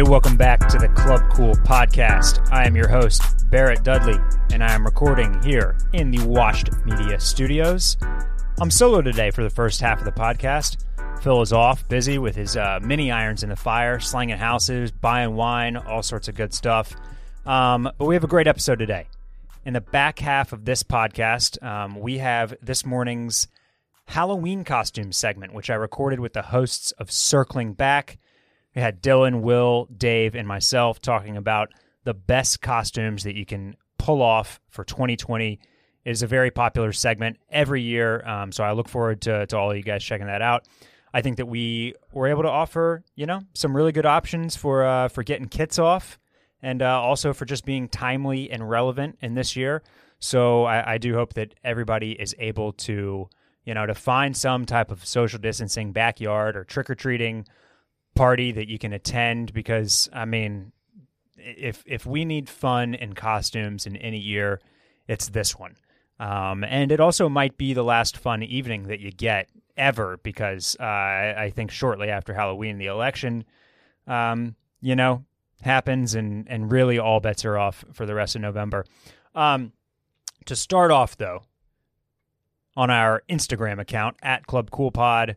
Hey, welcome back to the Club Cool podcast. I am your host, Barrett Dudley, and I am recording here in the Washed Media Studios. I'm solo today for the first half of the podcast. Phil is off, busy with his uh, mini irons in the fire, slanging houses, buying wine, all sorts of good stuff. Um, but we have a great episode today. In the back half of this podcast, um, we have this morning's Halloween costume segment, which I recorded with the hosts of Circling Back. We had Dylan, Will, Dave, and myself talking about the best costumes that you can pull off for 2020. It is a very popular segment every year, um, so I look forward to, to all of you guys checking that out. I think that we were able to offer, you know, some really good options for uh, for getting kits off, and uh, also for just being timely and relevant in this year. So I, I do hope that everybody is able to, you know, to find some type of social distancing backyard or trick or treating party that you can attend because I mean if if we need fun and costumes in any year, it's this one. Um, and it also might be the last fun evening that you get ever because uh, I, think shortly after Halloween, the election, um, you know, happens and and really all bets are off for the rest of November. Um, to start off though, on our Instagram account at Club Cool Pod,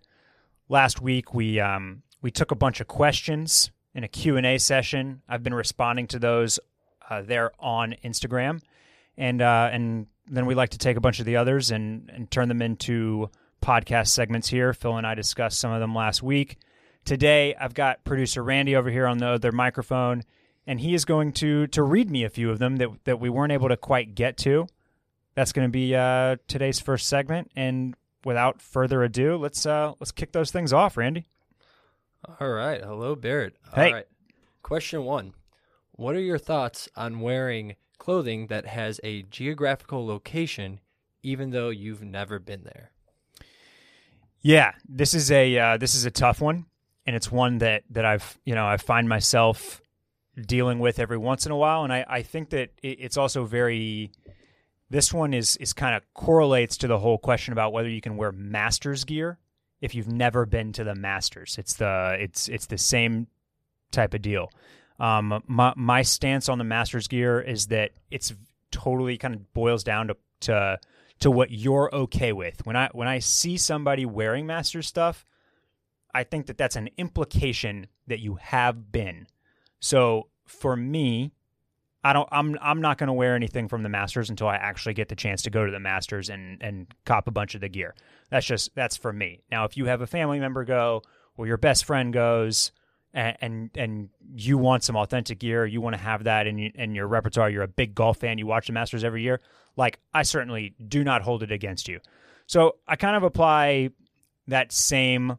last week we um, we took a bunch of questions in a Q&A session. I've been responding to those uh, there on Instagram. And uh, and then we like to take a bunch of the others and, and turn them into podcast segments here. Phil and I discussed some of them last week. Today, I've got producer Randy over here on the other microphone, and he is going to to read me a few of them that, that we weren't able to quite get to. That's going to be uh, today's first segment. And without further ado, let's uh, let's kick those things off, Randy. All right. Hello, Barrett. Hey. All right. Question one What are your thoughts on wearing clothing that has a geographical location, even though you've never been there? Yeah, this is a uh, this is a tough one, and it's one that that I've you know I find myself dealing with every once in a while, and I, I think that it, it's also very. This one is is kind of correlates to the whole question about whether you can wear Masters gear if you've never been to the Masters. It's the it's it's the same type of deal. Um, my my stance on the Masters gear is that it's totally kind of boils down to to to what you're okay with. When I when I see somebody wearing Masters stuff, I think that that's an implication that you have been. So for me, I don't. I'm. I'm not going to wear anything from the Masters until I actually get the chance to go to the Masters and and cop a bunch of the gear. That's just that's for me. Now, if you have a family member go or your best friend goes, and and, and you want some authentic gear, you want to have that in in your repertoire. You're a big golf fan. You watch the Masters every year. Like I certainly do not hold it against you. So I kind of apply that same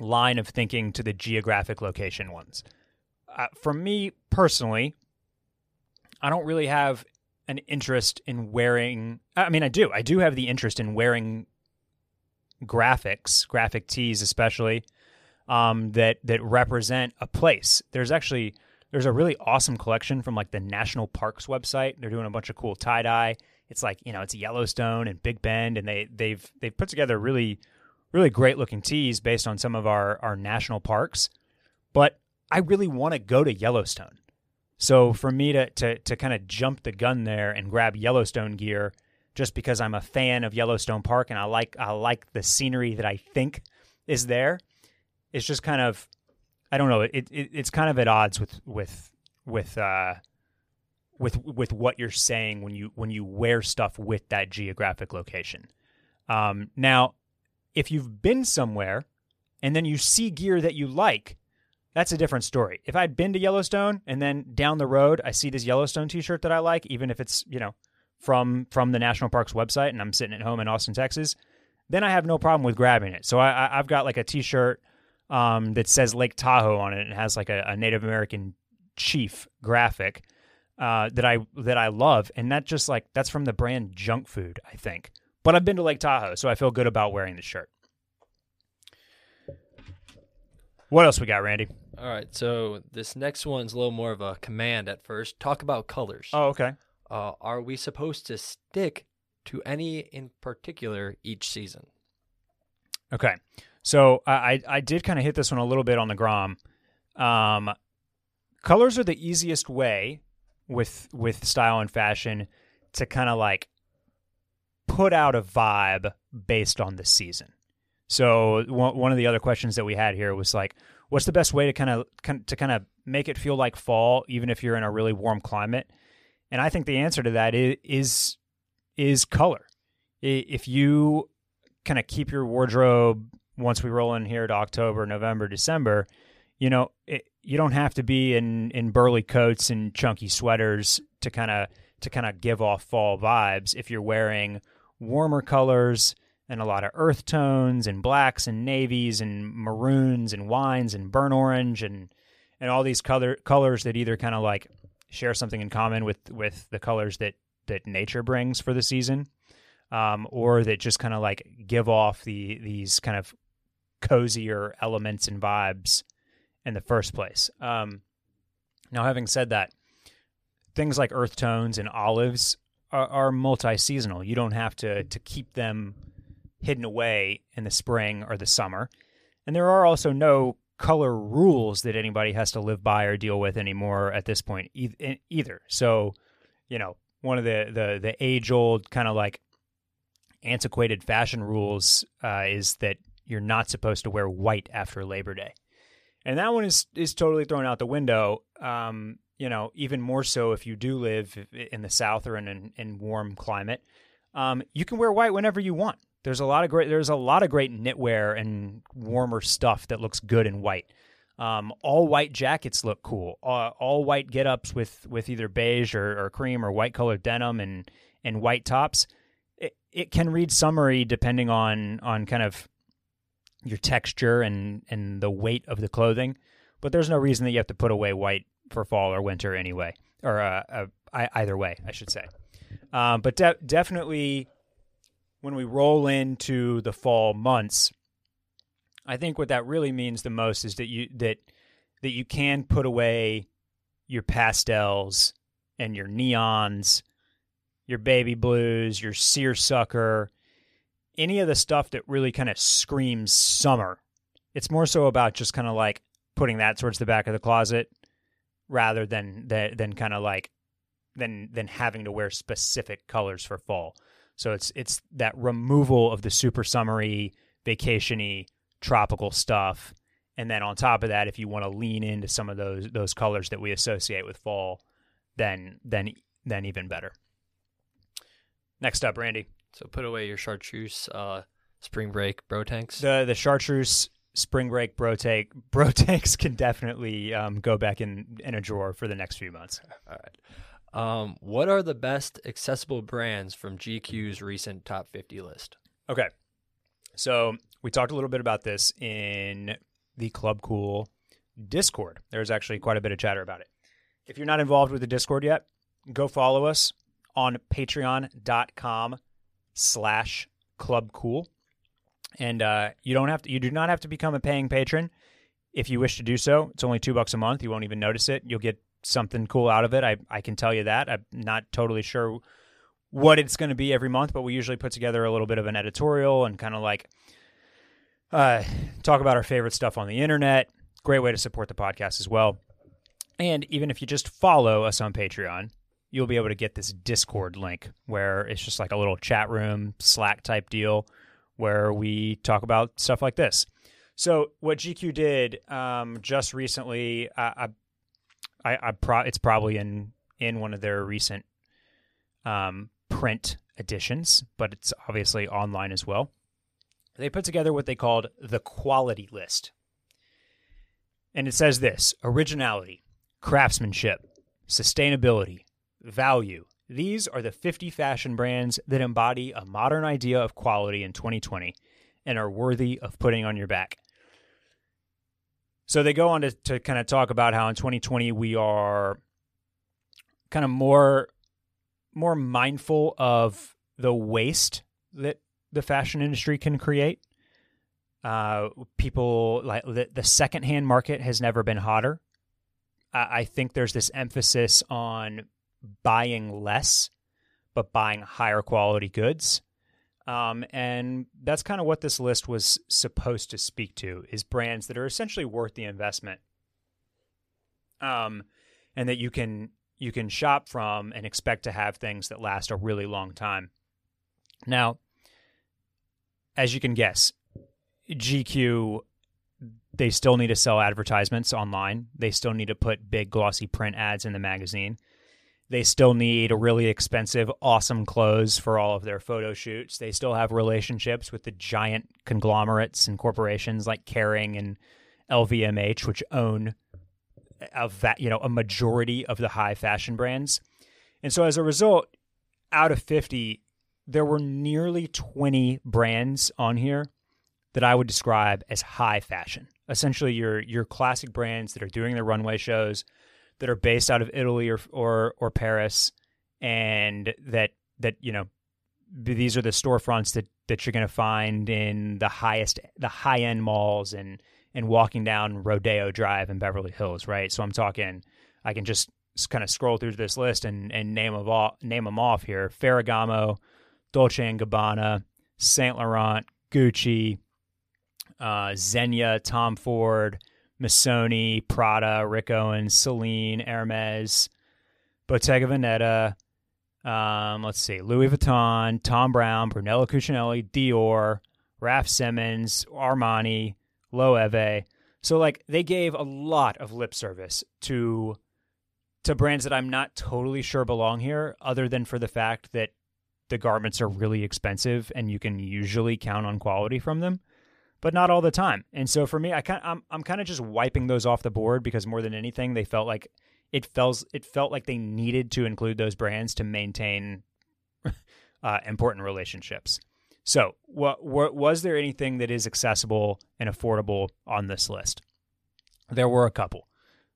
line of thinking to the geographic location ones. Uh, for me personally, I don't really have an interest in wearing. I mean, I do. I do have the interest in wearing graphics, graphic tees, especially um, that that represent a place. There's actually there's a really awesome collection from like the National Parks website. They're doing a bunch of cool tie dye. It's like you know it's Yellowstone and Big Bend, and they they've they've put together really really great looking tees based on some of our our national parks. But I really want to go to Yellowstone. So for me to to to kind of jump the gun there and grab Yellowstone gear just because I'm a fan of Yellowstone Park and I like I like the scenery that I think is there, it's just kind of I don't know, it, it it's kind of at odds with with with uh with with what you're saying when you when you wear stuff with that geographic location. Um, now, if you've been somewhere and then you see gear that you like, that's a different story. If I'd been to Yellowstone and then down the road I see this Yellowstone T-shirt that I like, even if it's you know from from the national parks website, and I'm sitting at home in Austin, Texas, then I have no problem with grabbing it. So I, have got like a T-shirt um, that says Lake Tahoe on it and has like a, a Native American chief graphic uh, that I that I love, and that just like that's from the brand Junk Food, I think. But I've been to Lake Tahoe, so I feel good about wearing the shirt. What else we got, Randy? All right, so this next one's a little more of a command at first. Talk about colors. Oh, okay. Uh, are we supposed to stick to any in particular each season? Okay, so I I did kind of hit this one a little bit on the Grom. Um, colors are the easiest way with with style and fashion to kind of like put out a vibe based on the season. So one one of the other questions that we had here was like, what's the best way to kind of to kind of make it feel like fall, even if you're in a really warm climate? And I think the answer to that is is, color. If you kind of keep your wardrobe once we roll in here to October, November, December, you know, it, you don't have to be in in burly coats and chunky sweaters to kind of to kind of give off fall vibes if you're wearing warmer colors and a lot of earth tones and blacks and navies and maroons and wines and burnt orange and and all these color colors that either kind of like share something in common with with the colors that that nature brings for the season um, or that just kind of like give off the these kind of cozier elements and vibes in the first place. Um, now, having said that, things like earth tones and olives are, are multi-seasonal. You don't have to to keep them hidden away in the spring or the summer, and there are also no color rules that anybody has to live by or deal with anymore at this point either. So, you know, one of the the the age old kind of like antiquated fashion rules uh, is that you're not supposed to wear white after Labor Day and that one is is totally thrown out the window. Um, you know, even more so if you do live in the South or in an in warm climate. Um, you can wear white whenever you want. There's a lot of great there's a lot of great knitwear and warmer stuff that looks good in white. Um, all white jackets look cool. Uh, all white get ups with with either beige or, or cream or white colored denim and and white tops. It, it can read summery depending on on kind of your texture and and the weight of the clothing. But there's no reason that you have to put away white for fall or winter anyway, or uh, uh, either way, I should say. Um, but de- definitely, when we roll into the fall months, I think what that really means the most is that you that that you can put away your pastels and your neons, your baby blues, your seersucker, any of the stuff that really kind of screams summer. It's more so about just kind of like putting that towards the back of the closet rather than than, than kind of like than than having to wear specific colors for fall. So it's it's that removal of the super summery, vacationy, tropical stuff. And then on top of that, if you want to lean into some of those those colors that we associate with fall, then then then even better. Next up, Randy. So put away your chartreuse uh, spring break bro tanks. The the chartreuse spring break bro tank bro tanks can definitely um, go back in in a drawer for the next few months. All right. Um, what are the best accessible brands from GQ's recent top 50 list? Okay. So we talked a little bit about this in the Club Cool Discord. There's actually quite a bit of chatter about it. If you're not involved with the Discord yet, go follow us on patreon.com slash club cool. And uh, you don't have to, you do not have to become a paying patron if you wish to do so. It's only two bucks a month. You won't even notice it. You'll get something cool out of it. I, I can tell you that. I'm not totally sure what it's going to be every month, but we usually put together a little bit of an editorial and kind of like uh, talk about our favorite stuff on the internet. Great way to support the podcast as well. And even if you just follow us on Patreon, you'll be able to get this Discord link where it's just like a little chat room, Slack type deal where we talk about stuff like this. So what GQ did um, just recently, I, I, I I pro- it's probably in in one of their recent um, print editions, but it's obviously online as well. They put together what they called the quality list, and it says this: originality, craftsmanship, sustainability, value. These are the 50 fashion brands that embody a modern idea of quality in 2020 and are worthy of putting on your back. So they go on to, to kind of talk about how in 2020 we are kind of more more mindful of the waste that the fashion industry can create. Uh, people like the, the secondhand market has never been hotter. I, I think there's this emphasis on buying less, but buying higher quality goods. Um, and that's kind of what this list was supposed to speak to is brands that are essentially worth the investment. um, and that you can you can shop from and expect to have things that last a really long time. Now, as you can guess, GQ they still need to sell advertisements online. They still need to put big glossy print ads in the magazine. They still need really expensive, awesome clothes for all of their photo shoots. They still have relationships with the giant conglomerates and corporations like Kering and LVMH, which own a va- you know a majority of the high fashion brands. And so as a result, out of 50, there were nearly 20 brands on here that I would describe as high fashion. Essentially your your classic brands that are doing their runway shows, that are based out of Italy or or or Paris, and that that you know these are the storefronts that that you're going to find in the highest the high end malls and and walking down Rodeo Drive in Beverly Hills, right? So I'm talking I can just kind of scroll through this list and and name of all name them off here: Ferragamo, Dolce and Gabbana, Saint Laurent, Gucci, uh, Tom Ford, Missoni, Prada, Rick Owens, Celine, Hermes, Bottega Veneta. Um, let's see, Louis Vuitton, Thom Browne, Brunello Cucinelli, Dior, Raf Simons, Armani, Loewe. So like they gave a lot of lip service to to brands that I'm not totally sure belong here, other than for the fact that the garments are really expensive and you can usually count on quality from them but not all the time. And so for me, I kind I'm I'm kind of just wiping those off the board because more than anything, they felt like it felt it felt like they needed to include those brands to maintain uh, important relationships. So, what, what was there anything that is accessible and affordable on this list? There were a couple.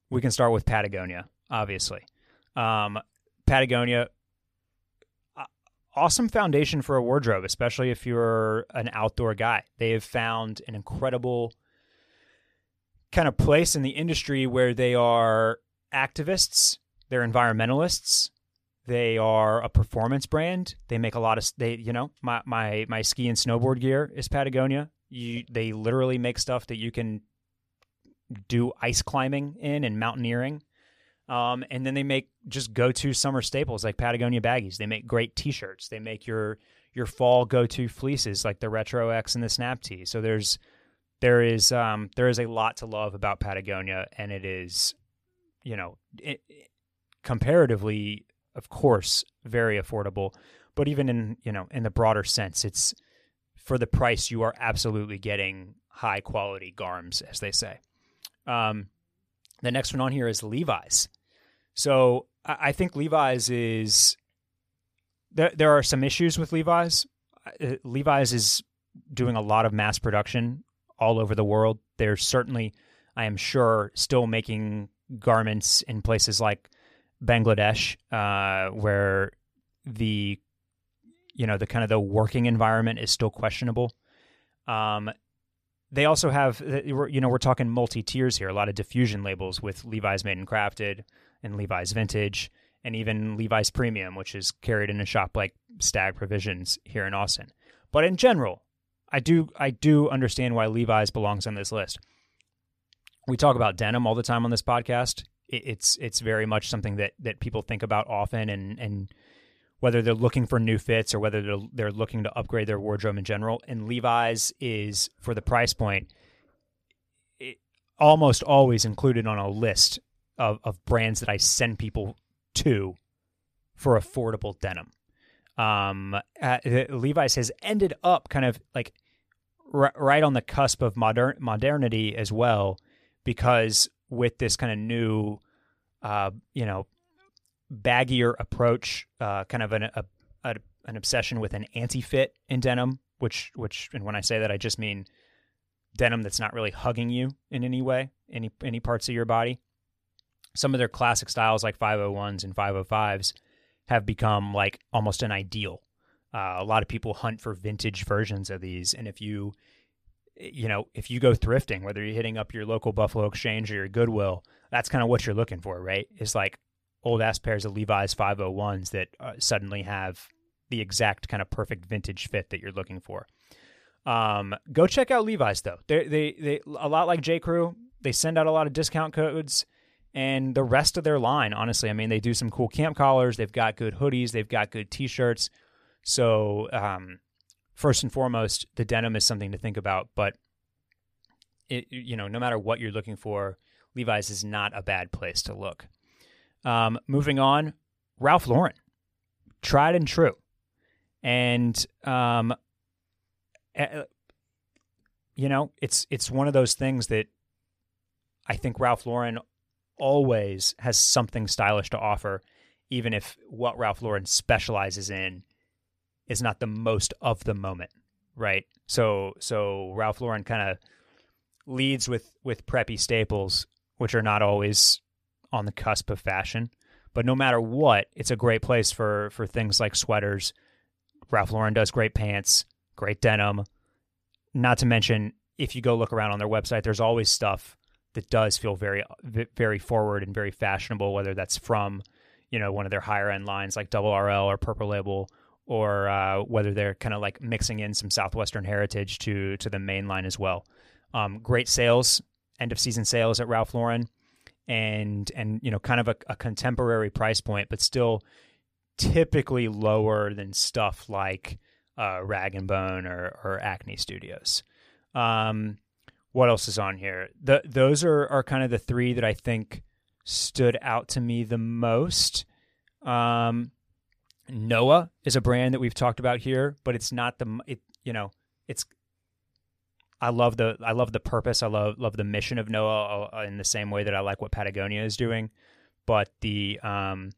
We can start with Patagonia, obviously. Um, Patagonia awesome foundation for a wardrobe, especially if you're an outdoor guy. They have found an incredible kind of place in the industry where they are activists, they're environmentalists, they are a performance brand. They make a lot of they, you know, my my my ski and snowboard gear is Patagonia. You they literally make stuff that you can do ice climbing in and mountaineering. Um, and then they make just go to summer staples like Patagonia baggies. They make great T-shirts. They make your your fall go to fleeces like the Retro X and the Snap Tee. So there's there is um, there is a lot to love about Patagonia, and it is you know it, it, comparatively, of course, very affordable. But even in you know in the broader sense, it's for the price you are absolutely getting high quality garms, as they say. Um, the next one on here is Levi's. So I think Levi's is there. There are some issues with Levi's. Uh, Levi's is doing a lot of mass production all over the world. They're certainly, I am sure, still making garments in places like Bangladesh, uh, where the you know the kind of the working environment is still questionable. Um, they also have you know we're talking multi tiers here a lot of diffusion labels with levi's made and crafted and levi's vintage and even levi's premium which is carried in a shop like stag provisions here in austin. But in general i do i do understand why levi's belongs on this list. We talk about denim all the time on this podcast. It's it's very much something that that people think about often and and whether they're looking for new fits or whether they're, they're looking to upgrade their wardrobe in general. And Levi's is, for the price point, almost always included on a list of, of brands that I send people to for affordable denim. Um, uh, Levi's has ended up kind of like r- right on the cusp of modern modernity as well, because with this kind of new, uh, you know, baggier approach, uh, kind of an a, a, an obsession with an anti-fit in denim, which which and when I say that I just mean denim that's not really hugging you in any way, any any parts of your body. Some of their classic styles like 501s and 505s have become like almost an ideal. Uh, a lot of people hunt for vintage versions of these, and if you you know, if you go thrifting, whether you're hitting up your local Buffalo Exchange or your Goodwill, that's kind of what you're looking for, right? It's like, old ass pairs of Levi's 501s that uh, suddenly have the exact kind of perfect vintage fit that you're looking for. Um, go check out Levi's though. They they they a lot like J Crew. They send out a lot of discount codes, and the rest of their line. Honestly, I mean, they do some cool camp collars. They've got good hoodies. They've got good T-shirts. So um, first and foremost, the denim is something to think about. But it, you know, no matter what you're looking for, Levi's is not a bad place to look. Um, moving on, Ralph Lauren, tried and true, and um, uh, you know, it's it's one of those things that I think Ralph Lauren always has something stylish to offer, even if what Ralph Lauren specializes in is not the most of the moment, right? So so Ralph Lauren kind of leads with with preppy staples, which are not always on the cusp of fashion. But no matter what, it's a great place for for things like sweaters. Ralph Lauren does great pants, great denim. Not to mention, if you go look around on their website, there's always stuff that does feel very very forward and very fashionable. Whether that's from you know one of their higher end lines like Double RL or Purple Label, or uh, whether they're kind of like mixing in some Southwestern heritage to to the main line as well. Um, great sales, end of season sales at Ralph Lauren, and and you know kind of a, a contemporary price point, but still typically lower than stuff like uh, Rag and Bone or, or Acne Studios. Um, what else is on here? The, those are, are kind of the three that I think stood out to me the most. Um, Noah is a brand that we've talked about here, but it's not the it you know it's I love the I love the purpose. I love love the mission of Noah uh, in the same way that I like what Patagonia is doing. But the um,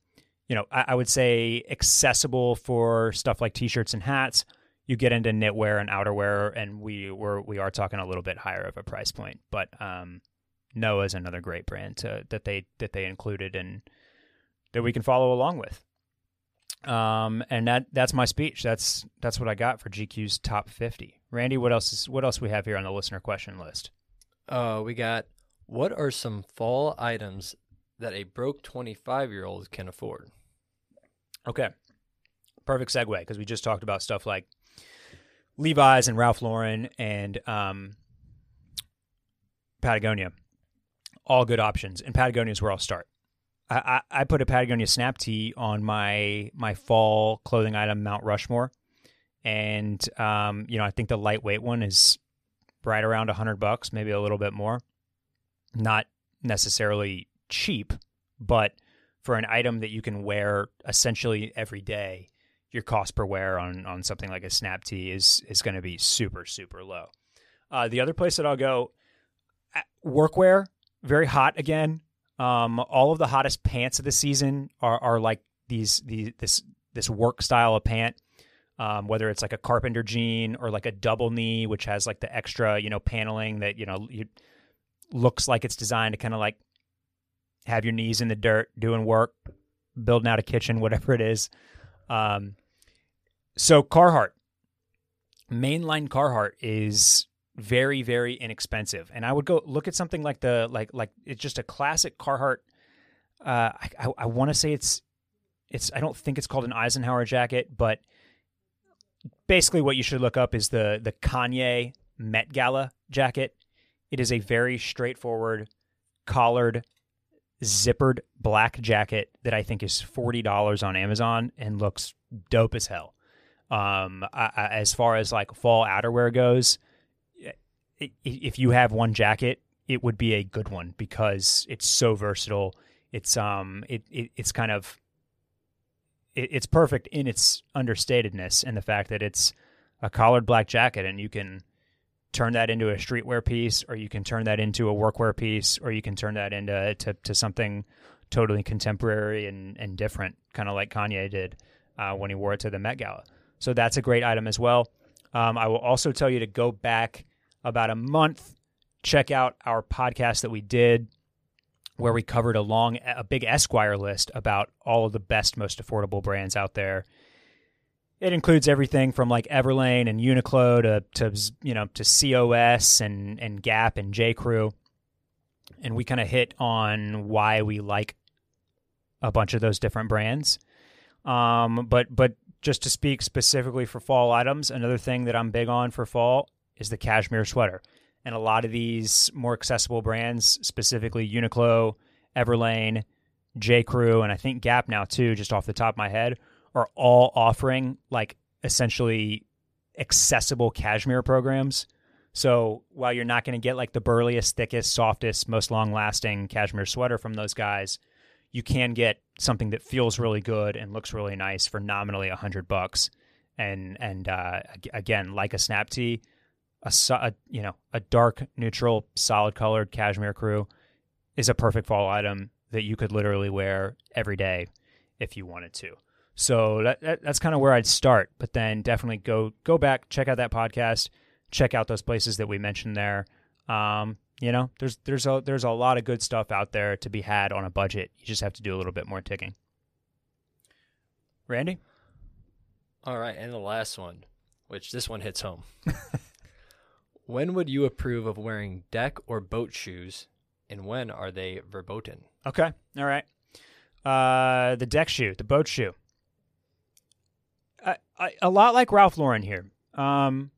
you know I, I would say accessible for stuff like t-shirts and hats. You get into knitwear and outerwear, and we were we are talking a little bit higher of a price point. But um, Noah is another great brand to, that they that they included and that we can follow along with. Um, and that that's my speech. That's that's what I got for GQ's top fifty. Randy, what else is what else we have here on the listener question list? Uh, we got what are some fall items that a broke twenty five year old can afford? Okay, perfect segue because we just talked about stuff like Levi's and Ralph Lauren and um, Patagonia. All good options, and Patagonia is where I'll start. I, I put a Patagonia Snap Tee on my my fall clothing item Mount Rushmore, and um, you know I think the lightweight one is right around hundred bucks, maybe a little bit more. Not necessarily cheap, but for an item that you can wear essentially every day, your cost per wear on on something like a Snap Tee is is going to be super super low. Uh, the other place that I'll go, workwear, very hot again. Um, all of the hottest pants of the season are, are like these, these this this work style of pant. Um, whether it's like a carpenter jean or like a double knee, which has like the extra you know paneling that you know you, looks like it's designed to kind of like have your knees in the dirt doing work, building out a kitchen, whatever it is. Um, so Carhartt, mainline Carhartt is very very inexpensive. And i would go look at something like the like like it's just a classic carhartt uh i i, I want to say it's it's i don't think it's called an eisenhower jacket but basically what you should look up is the the kanye met gala jacket. It is a very straightforward collared zippered black jacket that i think is $40 on amazon and looks dope as hell um I, I, as far as like fall outerwear goes if you have one jacket, it would be a good one because it's so versatile. It's um it, it it's kind of it, it's perfect in its understatedness and the fact that it's a collared black jacket and you can turn that into a streetwear piece or you can turn that into a workwear piece or you can turn that into to, to something totally contemporary and, and different, kind of like Kanye did uh, when he wore it to the Met Gala. So that's a great item as well. Um, I will also tell you to go back about a month. Check out our podcast that we did where we covered a long, a big Esquire list about all of the best, most affordable brands out there. It includes everything from like Everlane and Uniqlo to, to you know to COS and and Gap and J Crew, and we kind of hit on why we like a bunch of those different brands. Um, but but just to speak specifically for fall items, another thing that I'm big on for fall is the cashmere sweater. And a lot of these more accessible brands, specifically Uniqlo Everlane, J. Crew, and I think Gap now too, just off the top of my head, are all offering like essentially accessible cashmere programs. So while you're not going to get like the burliest, thickest, softest, most long lasting cashmere sweater from those guys, you can get something that feels really good and looks really nice for nominally a hundred bucks. And and uh, again, like a snap tee, a, a you know a dark, neutral, solid colored cashmere crew is a perfect fall item that you could literally wear every day if you wanted to. So that, that that's kind of where I'd start, but then definitely go go back, check out that podcast, check out those places that we mentioned there. Um, you know, there's there's a there's a lot of good stuff out there to be had on a budget. You just have to do a little bit more ticking. Randy? All right, and the last one, which this one hits home. when would you approve of wearing deck or boat shoes, and when are they verboten? Okay, all right. Uh, the deck shoe, the boat shoe. A lot like Ralph Lauren here. Um,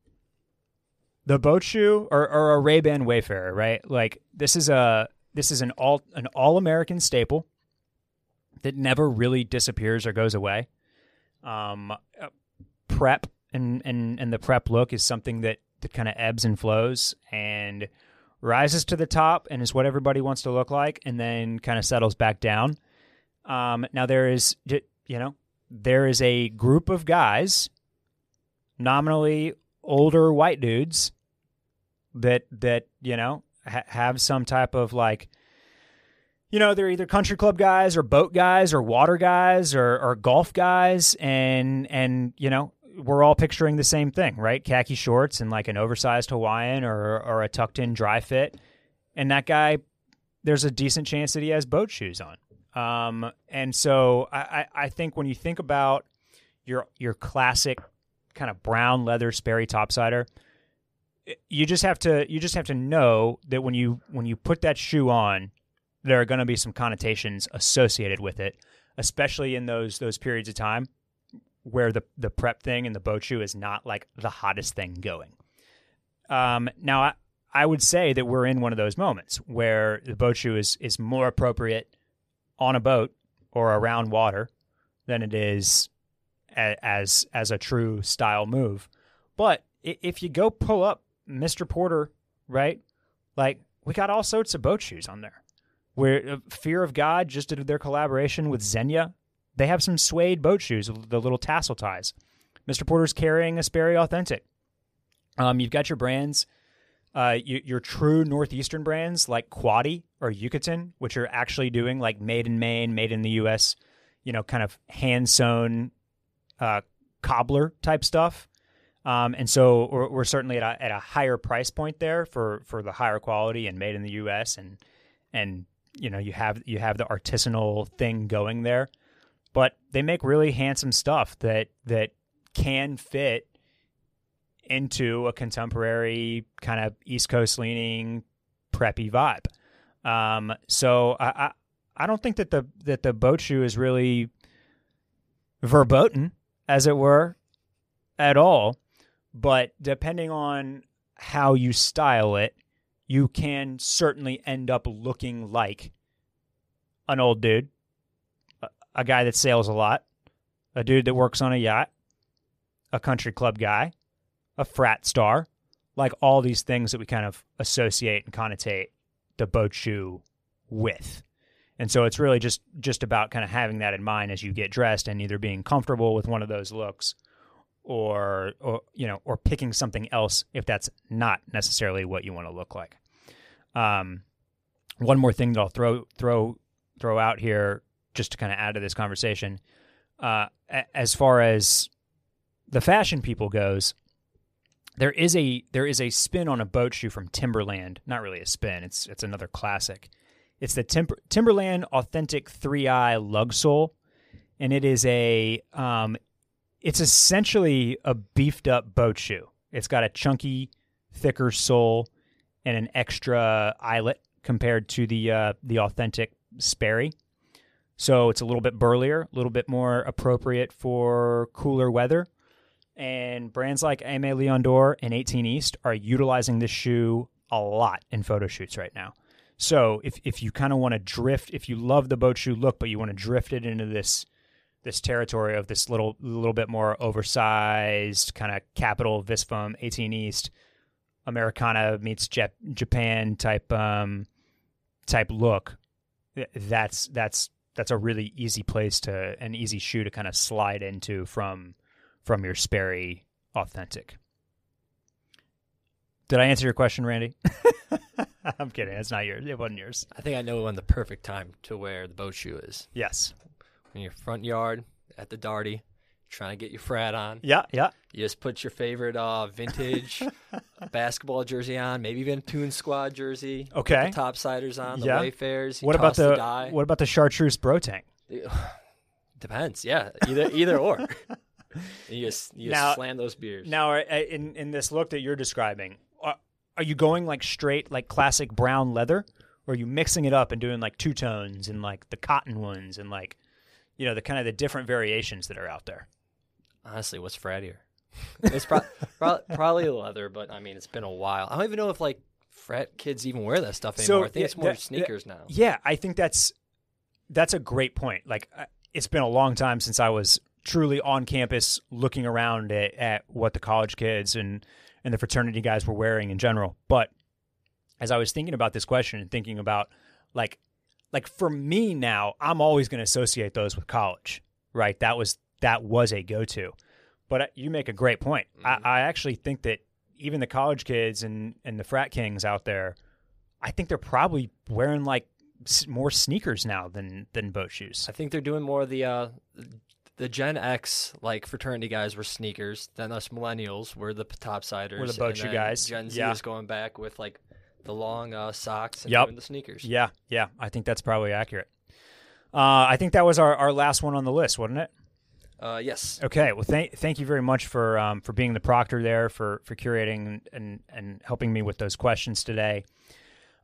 the boat shoe or, or a Ray Ban Wayfarer, right? Like this is a this is an all an all American staple that never really disappears or goes away. Um, prep and and and the prep look is something that that kind of ebbs and flows and rises to the top and is what everybody wants to look like, and then kind of settles back down. Um, now there is you know there is a group of guys, nominally older white dudes, that that you know ha- have some type of like, you know, they're either country club guys or boat guys or water guys or or golf guys, and and you know we're all picturing the same thing, right? Khaki shorts and like an oversized Hawaiian or or a tucked in dry fit, and that guy, there's a decent chance that he has boat shoes on. Um, and so I, I think when you think about your your classic kind of brown leather Sperry topsider, you just have to you just have to know that when you when you put that shoe on, there are going to be some connotations associated with it, especially in those those periods of time where the the prep thing and the boat shoe is not like the hottest thing going. Um, now I, I would say that we're in one of those moments where the boat shoe is is more appropriate on a boat or around water than it is as as a true style move. But if you go pull up Mr. Porter, right? Like we got all sorts of boat shoes on there. Where uh, Fear of God just did their collaboration with Zegna. They have some suede boat shoes, with the little tassel ties. Mr. Porter's carrying a Sperry Authentic. Um, you've got your brands uh, you, your true northeastern brands like Quoddy or Yucatan, which are actually doing like made in Maine, made in the U.S., you know, kind of hand sewn uh, cobbler type stuff. Um, and so we're, we're certainly at a, at a higher price point there for, for the higher quality and made in the U.S. and and you know you have you have the artisanal thing going there, but they make really handsome stuff that that can fit into a contemporary kind of East Coast leaning preppy vibe. Um, so I, I, I don't think that the that the boat shoe is really verboten, as it were, at all. But depending on how you style it, you can certainly end up looking like an old dude, a, guy that sails a lot, a dude that works on a yacht, a country club guy, a frat star, like all these things that we kind of associate and connotate the boat shoe with. And so it's really just just about kind of having that in mind as you get dressed and either being comfortable with one of those looks or or you know or picking something else if that's not necessarily what you want to look like. Um, one more thing that I'll throw throw throw out here just to kind of add to this conversation. Uh, as far as the fashion people goes, there is a there is a spin on a boat shoe from Timberland. Not really a spin. It's it's another classic. It's the Timber, Timberland Authentic Three Eye Lug Sole, and it is a um, it's essentially a beefed up boat shoe. It's got a chunky, thicker sole and an extra eyelet compared to the uh, the authentic Sperry. So it's a little bit burlier, a little bit more appropriate for cooler weather. And brands like Aimé Leon Dore and 18 East are utilizing this shoe a lot in photo shoots right now. So if if you kind of want to drift, if you love the boat shoe look, but you want to drift it into this this territory of this little little bit more oversized kind of Kapital Visvim 18 East Americana meets Jap- Japan type um, type look. That's that's that's a really easy place to an easy shoe to kind of slide into from from your Sperry authentic. Did I answer your question, Randy? I'm kidding. It's not yours. It wasn't yours. I think I know when the perfect time to wear the boat shoe is. Yes. In your front yard at the Darty, trying to get your frat on. Yeah, yeah. You just put your favorite uh, vintage basketball jersey on, maybe even a Toon Squad jersey. Okay. the topsiders on, the Yeah. Wayfarers. You What about the, the what about the chartreuse bro tank? Depends. Yeah, either either or. you just you just slam those beers. Now, uh, in in this look that you're describing, are, are you going like straight like classic brown leather, or are you mixing it up and doing like two tones and like the cotton ones and like you know the kind of the different variations that are out there? Honestly, what's frattier? It's pro- pro- probably leather, but I mean, it's been a while. I don't even know if like frat kids even wear that stuff So, anymore. I think yeah, it's more that- sneakers now. Yeah, I think that's that's a great point. Like uh, it's been a long time since I was truly on campus looking around at, at what the college kids and and the fraternity guys were wearing in general. But as I was thinking about this question and thinking about like like for me now, I'm always going to associate those with college, right? That was that was a go to. But uh, you make a great point. Mhm. I, I actually think that even the college kids and and the frat kings out there, I think they're probably wearing like more sneakers now than than boat shoes. I think they're doing more of the uh, the Gen X like fraternity guys were sneakers. Then us millennials were the topsiders. Were the boat shoe guys. Gen Z Yeah. is going back with like the long uh, socks and Yep. the sneakers. Yeah, yeah, I think that's probably accurate. Uh, I think that was our, our last one on the list, wasn't it? Uh, yes. Okay. Well, thank thank you very much for um, for being the proctor there for for curating and and helping me with those questions today.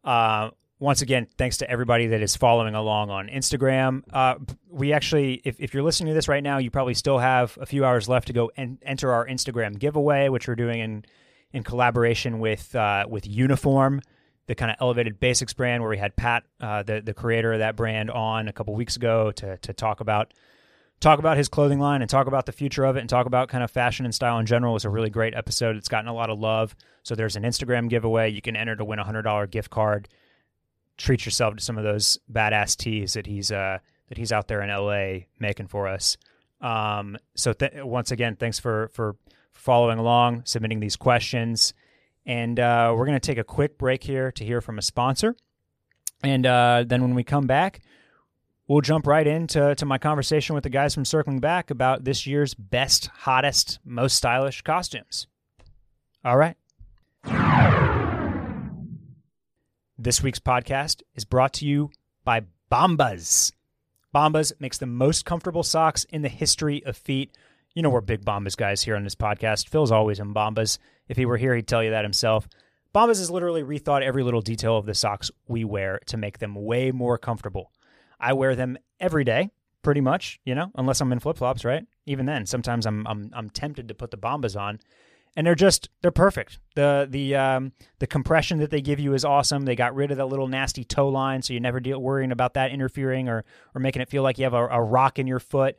Uh, once again, thanks to everybody that is following along on Instagram. Uh, we actually, if, if you're listening to this right now, you probably still have a few hours left to go and enter our Instagram giveaway, which we're doing in in collaboration with uh, with Uniform, the kind of elevated basics brand, where we had Pat, uh, the the creator of that brand, on a couple weeks ago to to talk about talk about his clothing line and talk about the future of it and talk about kind of fashion and style in general. It was a really great episode. It's gotten a lot of love. So there's an Instagram giveaway. You can enter to win a hundred dollar gift card. Treat yourself to some of those badass tees that he's uh that he's out there in LA making for us. Um, so th- once again, thanks for for following along, submitting these questions, and uh, we're gonna take a quick break here to hear from a sponsor, and uh, then when we come back, we'll jump right into to my conversation with the guys from Circling Back about this year's best, hottest, most stylish costumes. All right. This week's podcast is brought to you by Bombas. Bombas makes the most comfortable socks in the history of feet. You know we're big Bombas guys here on this podcast. Phil's always in Bombas. If he were here, he'd tell you that himself. Bombas has literally rethought every little detail of the socks we wear to make them way more comfortable. I wear them every day, pretty much, you know, unless I'm in flip flops, right? Even then, sometimes I'm I'm I'm tempted to put the bombas on. And they're just they're perfect. The the um the compression that they give you is awesome. They got rid of that little nasty toe line, so you never deal worrying about that interfering or or making it feel like you have a, a rock in your foot.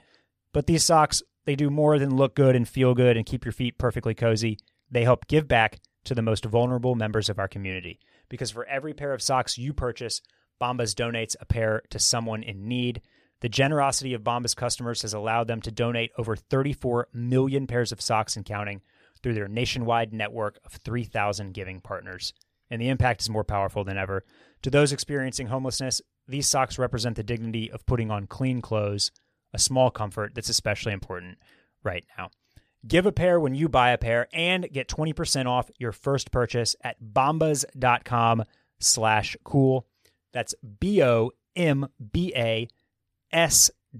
But these socks, they do more than look good and feel good and keep your feet perfectly cozy. They help give back to the most vulnerable members of our community. Because for every pair of socks you purchase, Bombas donates a pair to someone in need. The generosity of Bombas customers has allowed them to donate over 34 million pairs of socks and counting through their nationwide network of 3,000 giving partners. And the impact is more powerful than ever. To those experiencing homelessness, these socks represent the dignity of putting on clean clothes, a small comfort that's especially important right now. Give a pair when you buy a pair and get 20% off your first purchase at bombas.com slash cool. That's B-O-M-B-A-S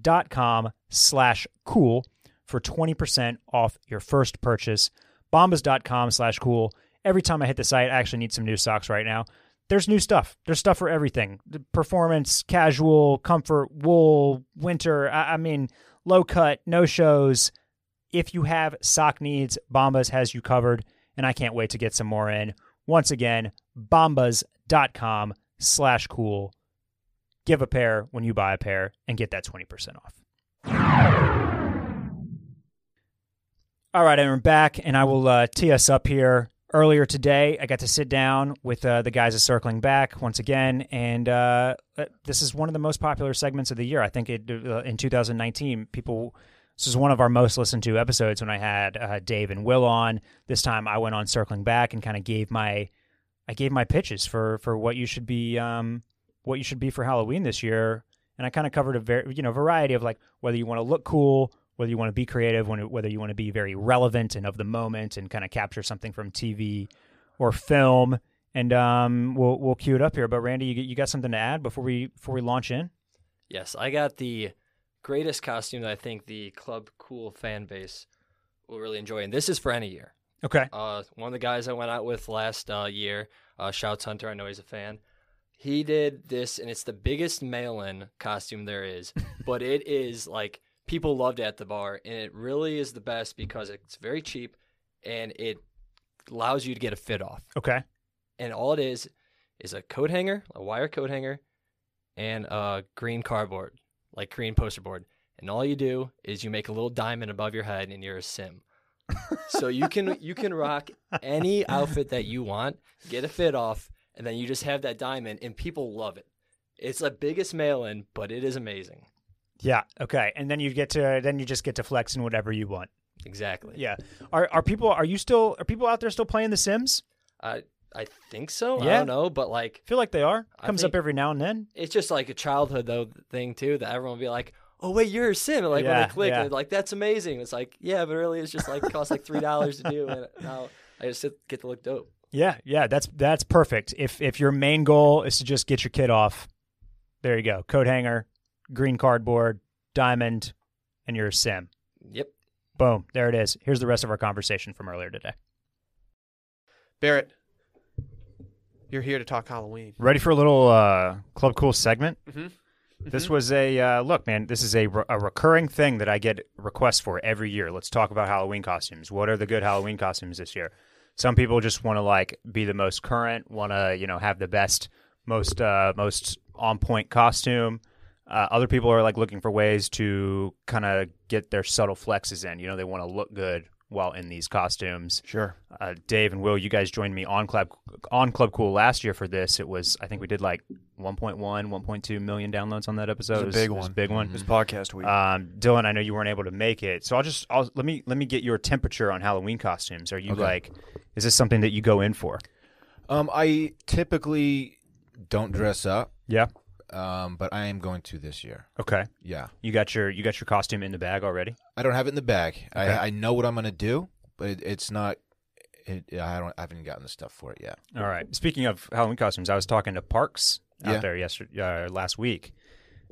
dot com slash cool for 20% off your first purchase. Bombas.com slash cool. Every time I hit the site, I actually need some new socks right now. There's new stuff. There's stuff for everything. Performance, casual, comfort, wool, winter. I, I mean, low cut, no shows. If you have sock needs, Bombas has you covered, and I can't wait to get some more in. Once again, bombas.com slash cool. Give a pair when you buy a pair and get that 20% off. All right, I'm back, and I will uh, tee us up here. Earlier today, I got to sit down with uh, the guys at Circling Back once again, and uh, uh, this is one of the most popular segments of the year. I think it, uh, in 2019, people. This is one of our most listened to episodes when I had uh, Dave and Will on. This time, I went on Circling Back and kind of gave my, I gave my pitches for for what you should be, um, what you should be for Halloween this year, and I kind of covered a very, you know, variety of like whether you want to look cool, whether you want to be creative, whether you want to be very relevant and of the moment and kind of capture something from TV or film. And um, we'll we'll cue it up here. But Randy, you you got something to add before we before we launch in? Yes, I got the greatest costume that I think the Club Cool fan base will really enjoy, and this is for any year. Okay. Uh, one of the guys I went out with last uh, year, uh, Shouts Hunter, I know he's a fan. He did this, and it's the biggest mail-in costume there is, but it is like people loved it at the bar, and it really is the best because it's very cheap and it allows you to get a fit off. Okay. And all it is is a coat hanger, a wire coat hanger, and a green cardboard, like green poster board. And all you do is you make a little diamond above your head, and you're a sim. so you can you can rock any outfit that you want, get a fit off, and then you just have that diamond, and people love it. It's the biggest mail in, but it is amazing. Yeah. Okay. And then you get to then you just get to flex in whatever you want. Exactly. Yeah. Are are people are you still are people out there still playing The Sims? I I think so. I don't know, but like I feel like they are. I Comes up every now and then. it's just like a childhood though thing too that everyone will be like, "Oh wait, you're a sim." And, like when they click, yeah. they're like, "That's amazing." It's like, yeah, but really, it's just like costs like three dollars to do, and now I just sit- get to look dope. Yeah, yeah, that's that's perfect. If if your main goal is to just get your kid off, there you go. Coat hanger, green cardboard, diamond, and you're a sim. Yep. Boom, there it is. Here's the rest of our conversation from earlier today. Barrett, you're here to talk Halloween. Ready for a little uh, Club Cool segment? Mm-hmm. This was a uh, look, man. This is a, re- a recurring thing that I get requests for every year. Let's talk about Halloween costumes. What are the good Halloween costumes this year? Some people just want to like be the most current, want to you know have the best, most uh, most on point costume. Uh, other people are like looking for ways to kind of get their subtle flexes in. You know, they want to look good while in these costumes. Sure. Uh, Dave and Will, you guys joined me on Club on Club Cool last year for this. It was I think we did like 1.1, 1.2 million downloads on that episode. It was a big one. It was one. big one. This podcast week. Um, Dylan, I know you weren't able to make it, so I'll just I'll, let me let me get your temperature on Halloween costumes. Are you Okay. like, is this something that you go in for? um, I typically don't dress up, Yeah. Um, but I am going to this year. Okay. Yeah, You got your you got your costume in the bag already. I don't have it in the bag. Okay. I, I know what I'm going to do, but it, it's not. It, I don't. I haven't gotten the stuff for it yet. All right. Speaking of Halloween costumes, I was talking to Parks out Yeah. there yesterday uh, last week,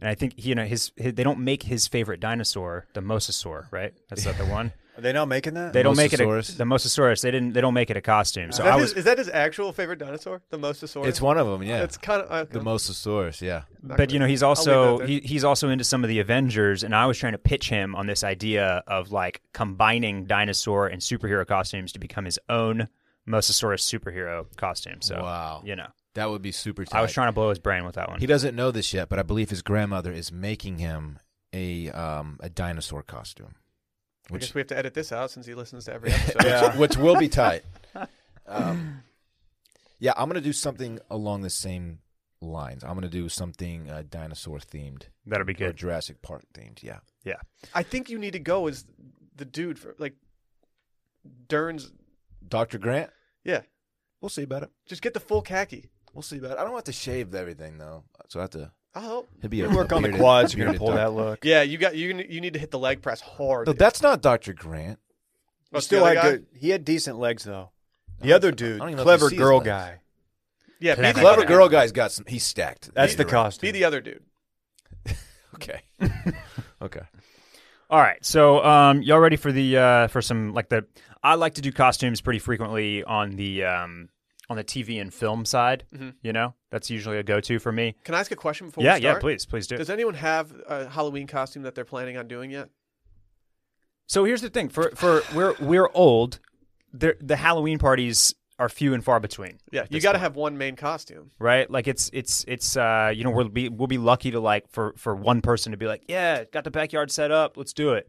and I think you know his, his they don't make his favorite dinosaur, the mosasaur, right? That's not the one. Are they not making that? They don't make it a, the mosasaurus. They didn't. They don't make it a costume. So is, that I his, was. is that his actual favorite dinosaur? The Mosasaurus? It's one of them. Yeah, It's kind of uh, okay. the Mosasaurus. Yeah, Not But gonna- you know he's also he, he's also into some of the Avengers, and I was trying to pitch him on this idea of like combining dinosaur and superhero costumes to become his own Mosasaurus superhero costume. So Wow. you know, that would be super. Tight. I was trying to blow his brain with that one. He doesn't know this yet, but I believe his grandmother is making him a um a dinosaur costume, I which guess we have to edit this out since he listens to every episode. Yeah. which will be tight. Um, yeah, I'm gonna do something along the same lines. I'm gonna do something uh, dinosaur themed, That'll be or good. Jurassic Park themed. Yeah. Yeah, I think you need to go as the dude for like Dern's. Doctor Grant. Yeah, We'll see about it. just get the full khaki. We'll see about it. I don't have to shave everything though, so I have to. I'll help. He'll be You a, work a on the quads. You're gonna pull that look. Yeah, you got you. You need to hit the leg press hard. No, that's not Doctor Grant. Oh, He it's still other had guy? good. He had decent legs though. The don't- other I dude, don't even know if clever you see his girl legs. guy. Yeah, be Clever the Clever other girl guy's got some. He's stacked. That's the you're costume. Be the other dude. Okay. okay. All right, so um, y'all ready for the uh, for some like the I like to do costumes pretty frequently on the um, on the TV and film side. Mhm. You know, that's usually a go to for me. Can I ask a question before yeah, we start? yeah, please, please do. Does anyone have a Halloween costume that they're planning on doing yet? So here's the thing: for for we're we're old. The the Halloween parties are few and far between. Yeah, you got to have one main costume. right. Like it's it's it's uh you know we'll be we'll be lucky to like for for one person to be like yeah got the backyard set up let's do it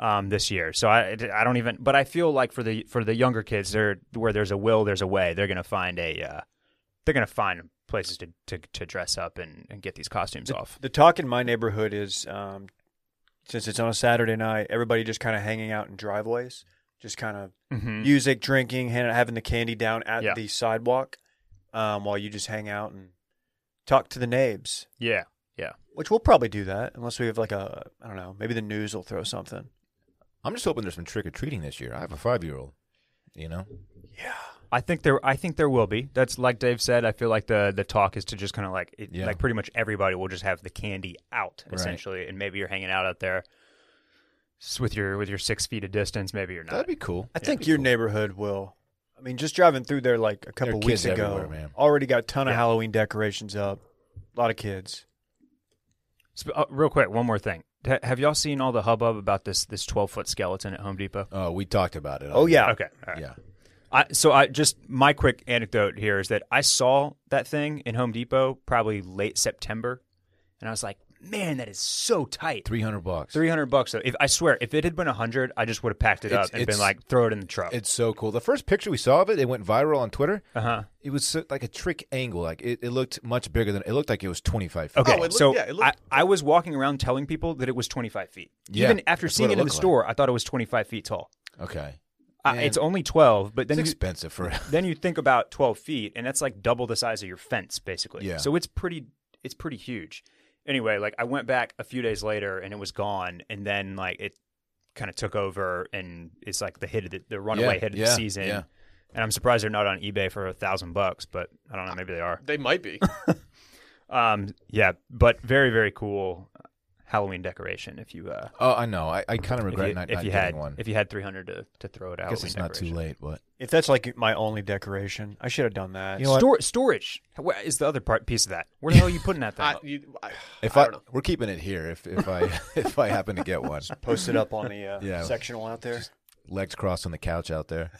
um this year. So I I don't even but I feel like for the for the younger kids they're where there's a will there's a way they're gonna find a uh they're gonna find places to to, to dress up and, and get these costumes off. The talk in my neighborhood is um, since it's on a Saturday night, everybody just kind of hanging out in driveways, just kind of Mm-hmm. music, drinking, having the candy down at Yeah. the sidewalk um, while you just hang out and talk to the neighbors. Yeah. Yeah. Which we'll probably do that unless we have like a I don't know maybe the news will throw something. I'm just hoping there's some trick or treating this year. I have a five year old. You know, Yeah. I think there. I think there will be. That's like Dave said. I feel like the the talk is to just kind of like, it, Yeah. like pretty much everybody will just have the candy out Right. essentially, and maybe you're hanging out out there with your with your six feet of distance. Maybe you're not. that'd be cool. I think your neighborhood will. I mean, just driving through there like a couple weeks ago, man. already got a ton of Yeah. Halloween decorations up. A lot of kids. Sp- uh, real quick, one more thing. Ha- have y'all seen all the hubbub about this this twelve foot skeleton at Home Depot? Oh, we talked about it. Oh yeah, Okay. all right. yeah. I, so I just my quick anecdote here is that I saw that thing in Home Depot probably late September, and I was like, man, that is so tight. Three hundred bucks. Three hundred bucks. Though. If I swear, if it had been a hundred, I just would have packed it It's- up and been it's- like, throw it in the truck. It's so cool. The first picture we saw of it, it went viral on Twitter. Uh huh. It was so, like a trick angle. Like it, it looked much bigger than it looked like it was twenty five feet. Okay, Oh, it looked- so yeah, it looked- I, I was walking around telling people that it was 25 feet. Yeah, Even after that's seeing it it in the looked like. store, I thought it was 25 feet tall. Okay. Uh, Man. it's only 12, but It's then you, expensive for then you think about 12 feet, and that's like double the size of your fence, basically. Yeah. So it's pretty it's pretty huge. Anyway, like I went back a few days later, and it was gone, and then like it kind of took over, and it's like the hit of the, the runaway Yeah, hit of yeah, the season. yeah. And I'm surprised they're not on eBay for a thousand bucks, but I don't know, maybe they are. They might be. Um, yeah, but very very cool Halloween decoration. If you uh, Oh, I know. I, I kind of if regret you, not, if not you getting had one. if you had three hundred to to throw it I out. guess it's not too late, but If that's like my only decoration, I should have done that. You know? Stor- storage Where is the other part piece of that. Where the hell are you putting that thing? I, you, I, if I I, don't know. we're keeping it here, if if I if I happen to get one, Post it up on the uh, Yeah. sectional out there legs crossed on the couch out there.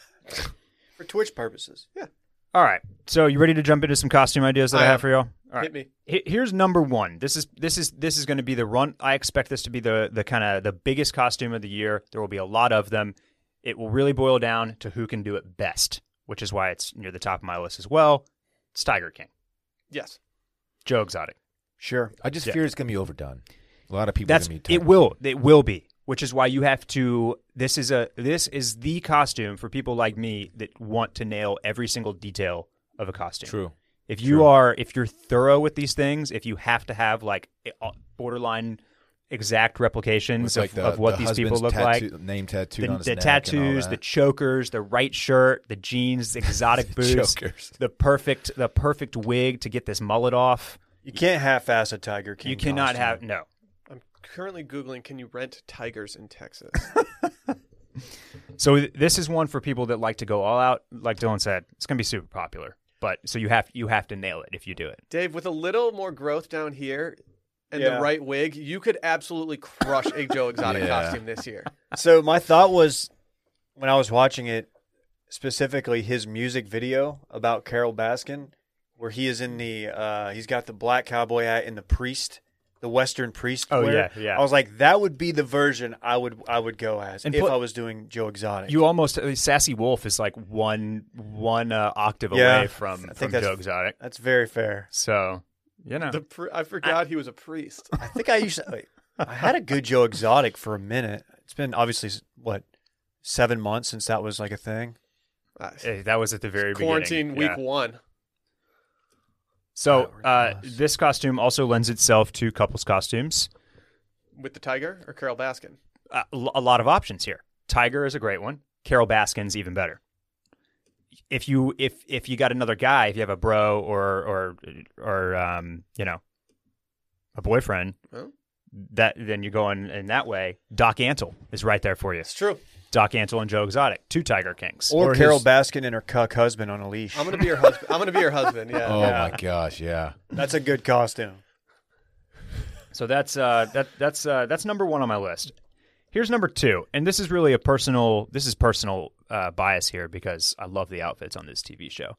for Twitch purposes. Yeah. All right, so you ready to jump into some costume ideas that I, I have for y'all? All right. Hit me. Here's number one. This is this is this is going to be the run. I expect this to be the the kind of the biggest costume of the year. There will be a lot of them. It will really boil down to who can do it best, which is why it's near the top of my list as well. It's Tiger King, Yes. Joe Exotic. Sure. I just Yeah. fear it's gonna be overdone. A lot of people That's are gonna be it. Will it will be, which is why you have to. This is a this is the costume for people like me that want to nail every single detail of a costume. True. If you True. are if you're thorough with these things, if you have to have like borderline exact replications like of, the, of what the these people husband's look like. tattoo- name tattooed The, on his the neck and all tattoos, the chokers, the right shirt, the jeans, the exotic boots, Chokers. the perfect the perfect wig to get this mullet off. You can't half-ass a Tiger King. you cannot costume. have no. I'm currently Googling can you rent tigers in Texas? So this is one for people that like to go all out. Like Dylan said, it's going to be super popular. But so you have you have to nail it if you do it. Dave, with a little more growth down here and Yeah. the right wig, you could absolutely crush a Joe Exotic Yeah. costume this year. So my thought was when I was watching it, specifically his music video about Carole Baskin, where he is in the uh, he's got the black cowboy hat and the priest, the Western priest. Oh, wear. yeah, yeah. I was like, that would be the version I would I would go as And if put- I was doing Joe Exotic. You almost uh, sassy wolf is like one one uh, octave Yeah, away from I think from Joe Exotic. That's very fair. So you know, The pri- I forgot he was a priest. I think I used to, wait, I had a good Joe Exotic for a minute. It's been obviously what seven months since that was like a thing. Eh, that was at the very beginning. Quarantine beginning. week Yeah. one. So Oh, uh, this costume also lends itself to couples costumes. With the tiger or Carole Baskin? Uh, l- a lot of options here. Tiger is a great one. Carole Baskin's even better. If you if if you got another guy, if you have a bro or or or um you know a boyfriend, Oh. that then you're going in that way. Doc Antle is right there for you. It's true. Doc Antle and Joe Exotic, two Tiger Kings. Or, Or Carol his- Baskin and her cuck husband on a leash. I'm gonna be your husband. I'm gonna be your husband. Yeah. Oh Yeah. my gosh, yeah. That's a good costume. So that's uh, that that's uh, that's number one on my list. Here's number two, and this is really a personal. This is personal uh, bias here because I love the outfits on this TV show,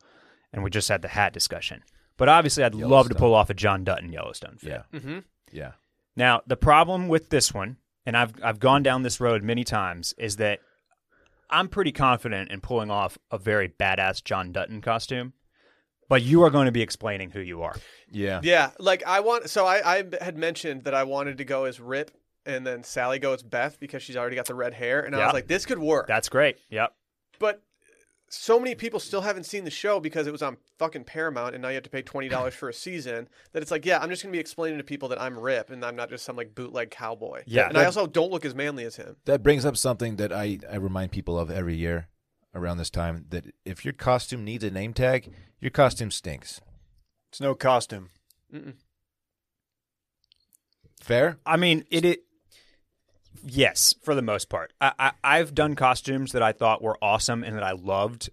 and we just had the hat discussion. But obviously, I'd love to pull off a John Dutton Yellowstone fit. Yeah. Mm-hmm. Yeah. Now, the problem with this one, and I've I've gone down this road many times, is that I'm pretty confident in pulling off a very badass John Dutton costume, but you are going to be explaining who you are. Yeah. Yeah, like I want. So I, I had mentioned that I wanted to go as Rip, and then Sally go as Beth because she's already got the red hair, and I Yeah. was like, this could work. That's great. Yep. but so many people still haven't seen the show because it was on fucking Paramount, and now you have to pay twenty dollars for a season. That it's like, yeah, I'm just gonna be explaining to people that I'm Rip, and I'm not just some like bootleg cowboy. Yeah, and I also don't look as manly as him. That brings up something that I, I remind people of every year around this time that if your costume needs a name tag, your costume stinks. It's no costume. Mm-mm. Fair? I mean, it. it yes, for the most part. I, I I've done costumes that I thought were awesome and that I loved,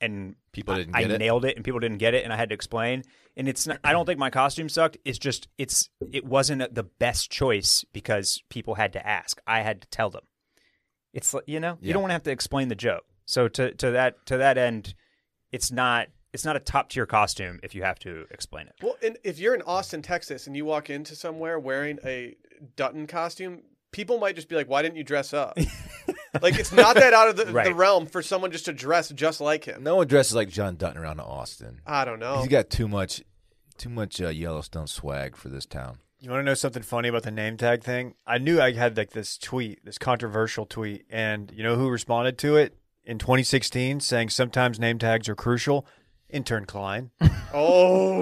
and People didn't I, get I it? nailed it, and people didn't get it, and I had to explain. And it's not, I don't think my costume sucked. It's just it's it wasn't the best choice because people had to ask. I had to tell them. It's you know you don't want to have to explain the joke. So to to that to that end, it's not it's not a top tier costume if you have to explain it. Well, and if you're in Austin, Texas, and you walk into somewhere wearing a Dutton costume, people might just be like, "Why didn't you dress up?" like it's not that out of the, the realm for someone just to dress just like him. No one dresses like John Dutton around Austin. I don't know. He's got too much too much uh, Yellowstone swag for this town. You want to know something funny about the name tag thing? I knew I had like this tweet, this controversial tweet, and you know who responded to it in 2016, saying sometimes name tags are crucial. Intern Klein. oh,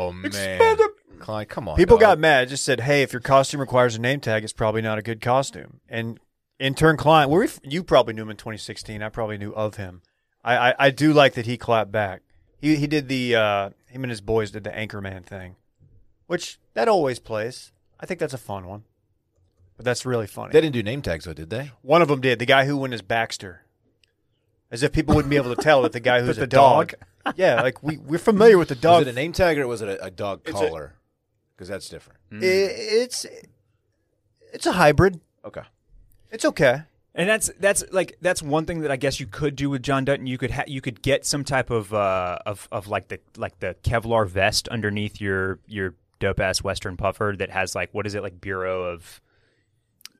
Oh man, Klein, come on. People dog. got mad. Just said, "Hey, if your costume requires a name tag, it's probably not a good costume." And intern Klein, we you probably knew him in 2016. I probably knew of him. I I, I do like that he clapped back. He he did the uh, him and his boys did the Anchorman thing, which that always plays. I think that's a fun one. But that's really funny. They didn't do name tags though, did they? One of them did. The guy who went is Baxter. As if people wouldn't be able to tell that the guy who's With a the dog. yeah, like we we're familiar with the dog. Was it a name tag or was it a, a dog It's a- collar? Because that's different. I- it's it's a hybrid. Okay. It's okay. And that's that's like that's one thing that I guess you could do with John Dutton. You could ha- you could get some type of uh of of like the like the Kevlar vest underneath your your dope ass Western puffer that has like what is it like Bureau of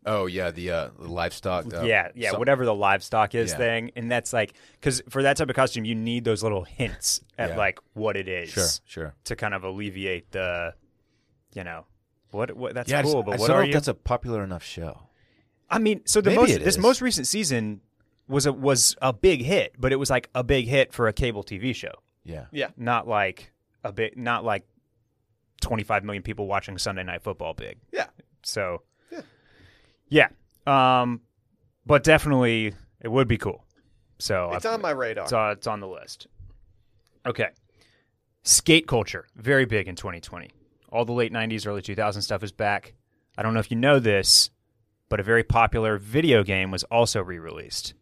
Oh yeah, the uh, the livestock. Uh, yeah yeah some- whatever the livestock is Yeah. thing, and that's like because for that type of costume you need those little hints at Yeah. like what it is Sure, sure. to kind of alleviate the you know what what that's yeah, I just- cool, I but just what are you? that's a popular enough show. I mean, so the Maybe most this is. most recent season was a was a big hit, but it was like a big hit for a cable TV show, Yeah. yeah. not like a big, not like twenty five million people watching Sunday Night Football big. Yeah. So, Yeah. yeah, um, but definitely it would be cool. So It's I've- on my radar. it's on, it's on the list. Okay. Skate culture, very big in 2020. All the late 90s, early 2000s stuff is back. I don't know if you know this, but a very popular video game was also re released.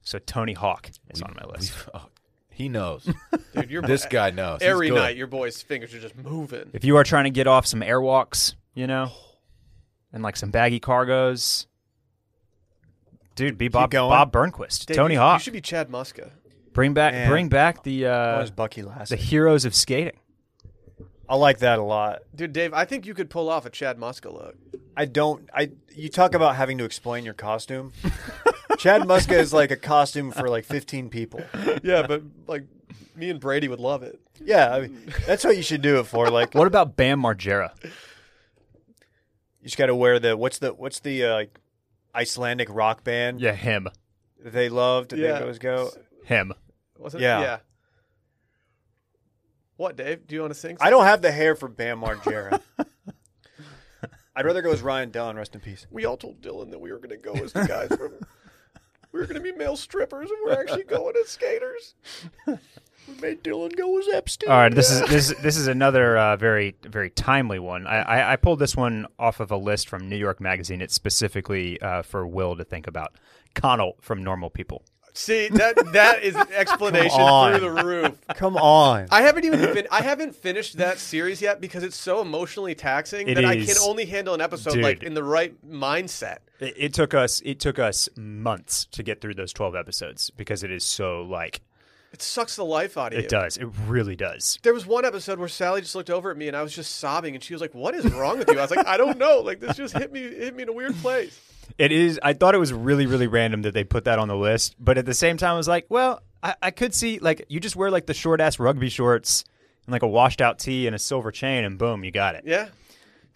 So Tony Hawk is on my list. We've- oh, he knows. Dude, your this guy knows. Every night your boy's fingers are just moving. If you are trying to get off some airwalks, you know, and like some baggy cargos, dude, be Bob. Bob Burnquist, Dave, Tony you, Hawk. You should be Chad Muska. bring back, Man. bring back the uh, Bucky Lasek. the heroes of skating. I like that a lot. Dude, Dave, I think you could pull off a Chad Muska look. I don't. I you talk about having to explain your costume. Chad Muska is like a costume for like 15 people. yeah, but like me and Brady would love it. Yeah, I mean, that's what you should do it for. Like, What about Bam Margera? you just got to wear the what's the what's the uh, like Icelandic rock band Yeah, him, they loved. Yeah. They always go. him. Was it? Yeah. Yeah. What, Dave? Do you want to sing? I don't have the hair for Bam Margera. I'd rather go as Ryan Dunn. Rest in peace. We all told Dylan that we were going to go as the guys from. We were going to be male strippers, and we're actually going as skaters. We made Dylan go as Epstein. All right, this is this this is another uh, very very timely one. I, I, I pulled this one off of a list from New York Magazine. It's specifically uh, for Will to think about. Connell from Normal People. See that that is explanation through the roof. Come on. I haven't even fin- I haven't finished that series yet because it's so emotionally taxing It that I is. can only handle an episode like in the right mindset. It, it took us it took us months to get through those 12 episodes because it is so like It sucks the life out of you. it does. It really does. There was one episode where Sally just looked over at me and I was just sobbing and she was like, "What is wrong with you?" I was like, "I don't know. Like this just hit me hit me in a weird place." It is. I thought it was really, really random that they put that on the list, but at the same time, I was like, well, I, I could see like you just wear like the short ass rugby shorts and like a washed out tee and a silver chain, and boom, you got it. Yeah,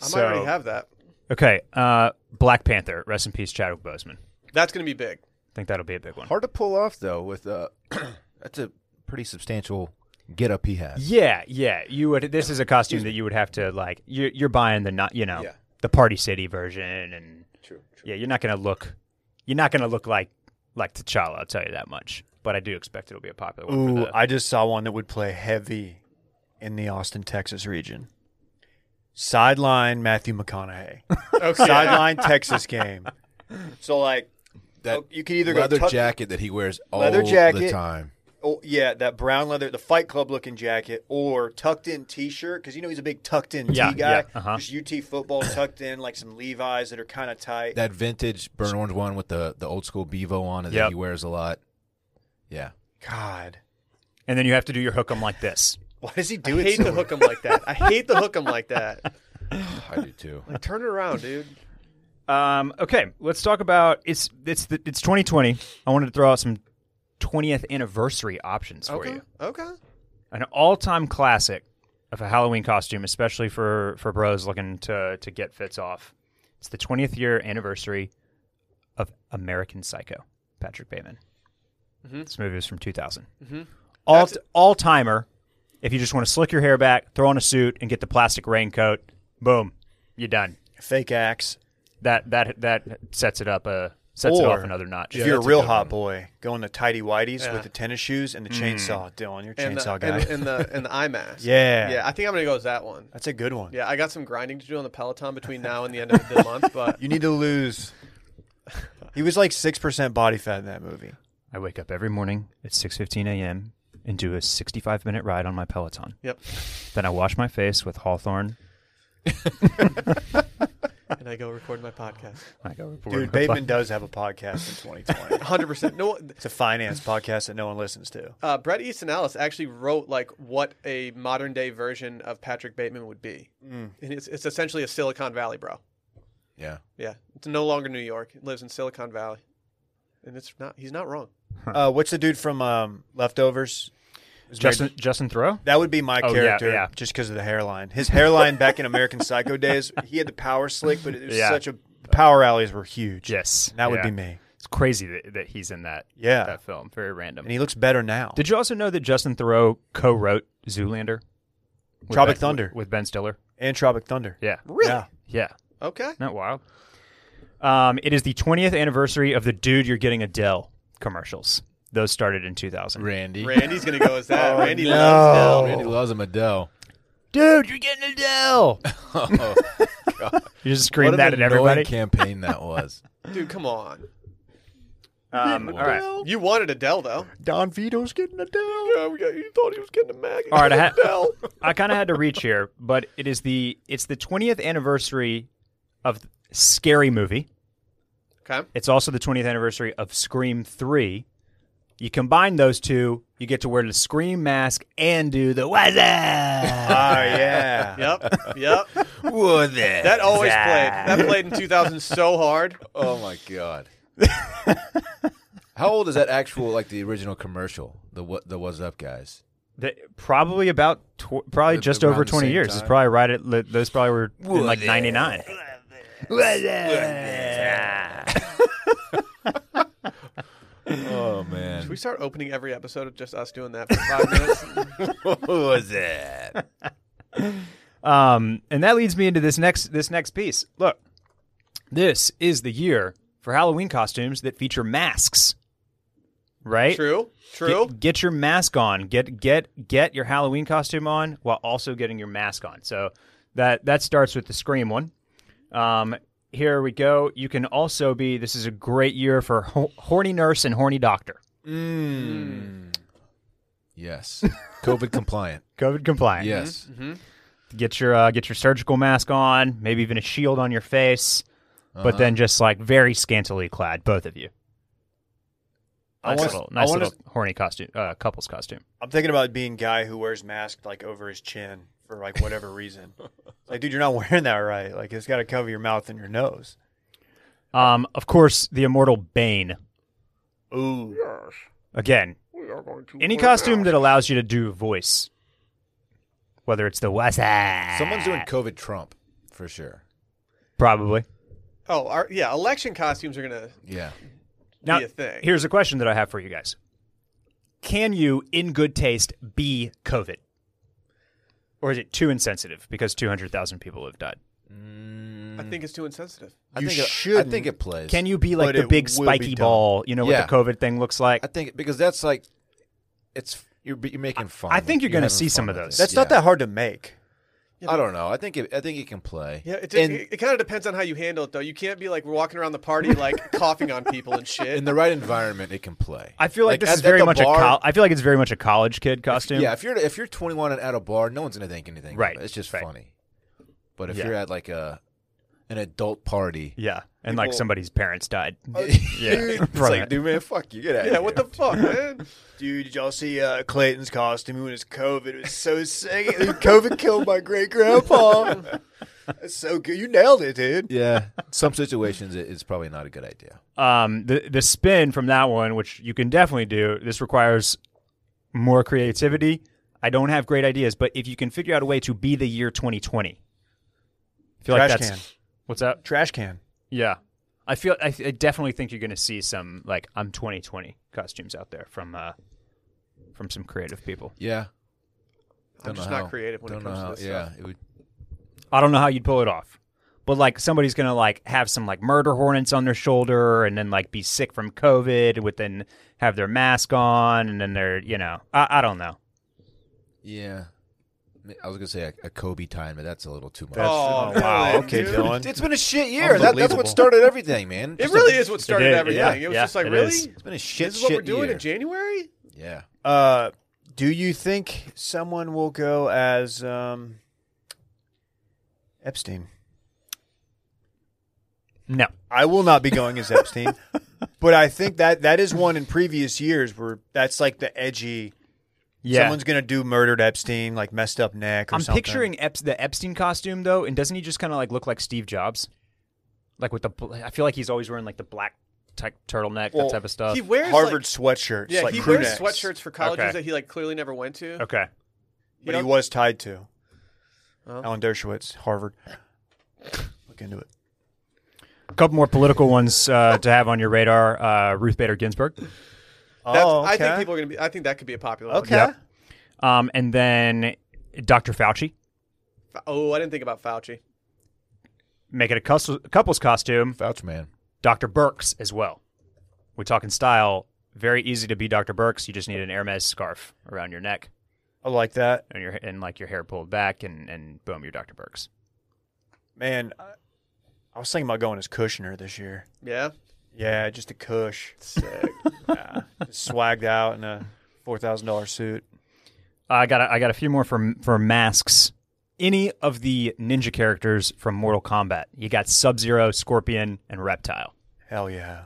I So- might already have that. Okay, uh, Black Panther. Rest in peace, Chadwick Boseman. That's gonna be big. I think that'll be a big one. Hard to pull off though. With uh, that's a pretty substantial get up he has. Yeah, yeah. You would. This is a costume that you would have to like. You're, you're buying the not. You know, Yeah. the Party City version, and True. yeah, you're not gonna look. You're not gonna look like like T'Challa. I'll tell you that much. But I do expect it'll be a popular one. for Ooh, the, I just saw one that would play heavy in the Austin, Texas region. Sideline Matthew McConaughey. Okay. Sideline Texas game. So like That you could either leather go tuck- jacket that he wears all Leather the jacket. time. Oh yeah, that brown leather, the Fight Club looking jacket, or tucked in T-shirt because you know he's a big tucked in Yeah, T guy. yeah, uh-huh. Just UT football tucked in, like some Levi's that are kind of tight. That vintage burnt orange one with the the old school bevo on it Yep. that he wears a lot. Yeah. God, and then you have to do your hook 'em like this. why does he I do it? I hate so to hook him like that. I hate the hook him like that. I do too. Like turn it around, dude. Um, okay, let's talk about it's it's the, it's 2020. I wanted to throw out some 20th anniversary options for Okay. you. Okay. An all-time classic of a Halloween costume, especially for for bros looking to to get fits off. It's the 20th year anniversary of American Psycho. Patrick Bateman. Mhm. This movie was from 2000. Mhm. All That's- all timer. If you just want to slick your hair back, throw on a suit, and get the plastic raincoat, boom, you're done. Fake axe. That that that sets it up. Uh, sets it Or- off another notch. If you're a that's a real hot one. boy, going to the tighty whities Yeah. with the tennis shoes and the mm. chainsaw. Dylan, you're a And the, chainsaw guy. and, and the and the eye mask. yeah, Yeah, I think I'm gonna go with that one. that's a good one. Yeah, I got some grinding to do on the Peloton between now and the end of the month, but You need to lose. He was like six percent body fat in that movie. I wake up every morning at 6:15 a.m. and do a 65 minute ride on my Peloton. Yep. Then I wash my face with Hawthorne. and I go record my podcast. I go record Dude, Bateman does have a podcast in 2020. 100. percent No, It's a finance podcast that no one listens to. uh, Bret Easton Ellis actually wrote like what a modern day version of Patrick Bateman would be, Mm. and it's it's essentially a Silicon Valley bro. Yeah. Yeah, it's no longer New York. He lives in Silicon Valley, and it's not. He's not wrong. Uh, what's the dude from um, Leftovers? Justin married- Justin Theroux. That would be my Oh, character, yeah. just because of the hairline. His hairline back in American Psycho days, he had the power slick, but it was Yeah. such a power alleys were huge. Yes, that would yeah. be me. It's crazy that, that he's in that Yeah, that film. Very random. and he looks better now. Did you also know that Justin Theroux co-wrote Zoolander? Tropic Ben- Thunder. with Ben Stiller. and Tropic Thunder. Yeah, Really? Yeah. yeah. Okay. Not wild. Um, it is the 20th anniversary of the "Dude, You're Getting a Dell" commercials. Those started in 2000. Randy. Randy's gonna go as that. Oh, Randy no. loves Dell. Randy loves him Adele. Dude, you're getting a Dell. Oh, You just scream what that an at annoying everybody. campaign that was. Dude, come on. Um, all right. You wanted a Dell though. Don Vito's getting a down. Yeah, we got, you thought he was getting a mag. All right, I had- Adele. I kind of had to reach here, but it is the it's the 20th anniversary of Scary Movie. Okay. It's also the 20th anniversary of Scream 3. You combine those two, you get to wear the Scream mask and do the what's up? Oh ah, yeah. Yep. Yep. What's there. That always played. That played in 2000 so hard. Oh my god. How old is that actual like the original commercial? The what the what's up guys? The- probably about tw- probably The- just around over 20 same years. It's probably right at li- those probably were in Whoa like there. 99. Oh man! Should we start opening every episode of just us doing that for five minutes? what was that? Um, and that leads me into this next this next piece. Look, this is the year for Halloween costumes that feature masks. Right? True. True. Get, get your mask on. Get get get your Halloween costume on while also getting your mask on. So that that starts with the Scream one. Um, here we go. You can also be. This is a great year for ho- horny nurse and horny doctor. Mm. Yes. COVID compliant. COVID compliant. Yes. Mm-hmm. Get your uh, get your surgical mask on, maybe even a shield on your face, but Uh-huh. then just like very scantily clad, both of you. I Nice wanna- little, I nice wanna- little horny costume, uh, couple's costume. I'm thinking about being guy who wears mask like over his chin for like whatever reason. It's like, dude, you're not wearing that right. Like, it's got to cover your mouth and your nose. Um, of course, the immortal Bane. Ooh, Again, any costume that allows you to do voice, whether it's the what's that? Someone's doing COVID Trump for sure. probably. Oh, our, yeah. Election costumes are gonna Yeah. Now, be a thing. here's a question that I have for you guys: Can you, in good taste, be COVID, or is it too insensitive because two hundred thousand people have died? Mm. I think it's too insensitive. I You think it, I shouldn't. think it plays. Can you be like But the it big will be spiky done. ball? You know Yeah. what the COVID thing looks like. I think because that's like it's you're you're making fun. I of think it. you're gonna having see fun some of with those. it. that's Yeah. not that hard to make. I don't know. I think it. I think it can play. Yeah, it, And- it, it kind of depends on how you handle it, though. You can't be like walking around the party like coughing on people and shit. in the right environment, it can play. I feel like, this at- is very much bar- a col- I feel like it's very much a college kid costume. Yeah, if you're if you're 21 and at a bar, no one's gonna think anything. Right, it. It's just right. funny. But if Yeah. you're at like a an adult party, yeah, and like somebody's parents died. yeah, it's like, dude, man, fuck you, get out. yeah, what the fuck, man? Dude, did y'all see uh, Clayton's costume when it's COVID? It was so sick. COVID killed my great grandpa. That's so good. You nailed it, dude. Yeah, some situations it, it's probably not a good idea. Um, the the spin from that one, which you can definitely do. This requires more creativity. I don't have great ideas, but if you can figure out a way to be the year 2020, I feel Trash like that's can. What's up. Trash can. Yeah, I feel I, I definitely think you're going to see some like I'm 2020 costumes out there from uh from some creative people. Yeah, I'm just know not how- creative when it don't know comes how. to this yeah, stuff. it would. I don't know how you'd pull it off. But like somebody's gonna like have some like murder hornets on their shoulder and then like be sick from COVID with then have their mask on and then they're you know I, I don't know. Yeah, I was gonna say a, a Kobe time, but that's a little too much. That's, Oh, wow. really, Okay, dude? Dylan. it's been a shit year. That, that's what started everything, man. It really a- is what started is, everything. yeah, it was yeah, just like, it really? is. It's been a shit. This is what shit we're doing year. in January? Yeah. Uh, do you think someone will go as um, Epstein? No. I will not be going as Epstein, but I think that that is one in previous years where that's like the edgy. Yeah. Someone's gonna do murdered Epstein, like messed up neck or I'm something. picturing Ep- the Epstein costume though, and doesn't he just kind of like look like Steve Jobs? Like with the, bl- I feel like he's always wearing like the black type turtleneck, Well, that type of stuff. He wears Harvard like, sweatshirts. yeah, like he crew wears necks, sweatshirts for colleges Okay. that he like clearly never went to. okay. but You he was tied to Oh. Alan Dershowitz, Harvard. Look into it. A couple more political ones uh, to have on your radar. Uh, Ruth Bader Ginsburg, That's, oh, I think people are gonna be. I think that could be a popular. one. Okay. Yep. um, and then Dr. Fauci. Oh, I didn't think about Fauci. Make it a cous- couple's costume. Fouch man. Dr. Birx as well. We talk in style. Very easy to be Dr. Birx. You just need an Hermes scarf around your neck I like that. and your and like your hair pulled back, and and boom, you're Dr. Birx. Man, I, I was thinking about going as Kushner this year. Yeah. Yeah, just a Kush. Sick. Yeah, just swagged out in a four thousand dollar suit. I got a, I got a few more for for masks. Any of the ninja characters from Mortal Kombat. You got Sub Zero, Scorpion, and Reptile. Hell yeah.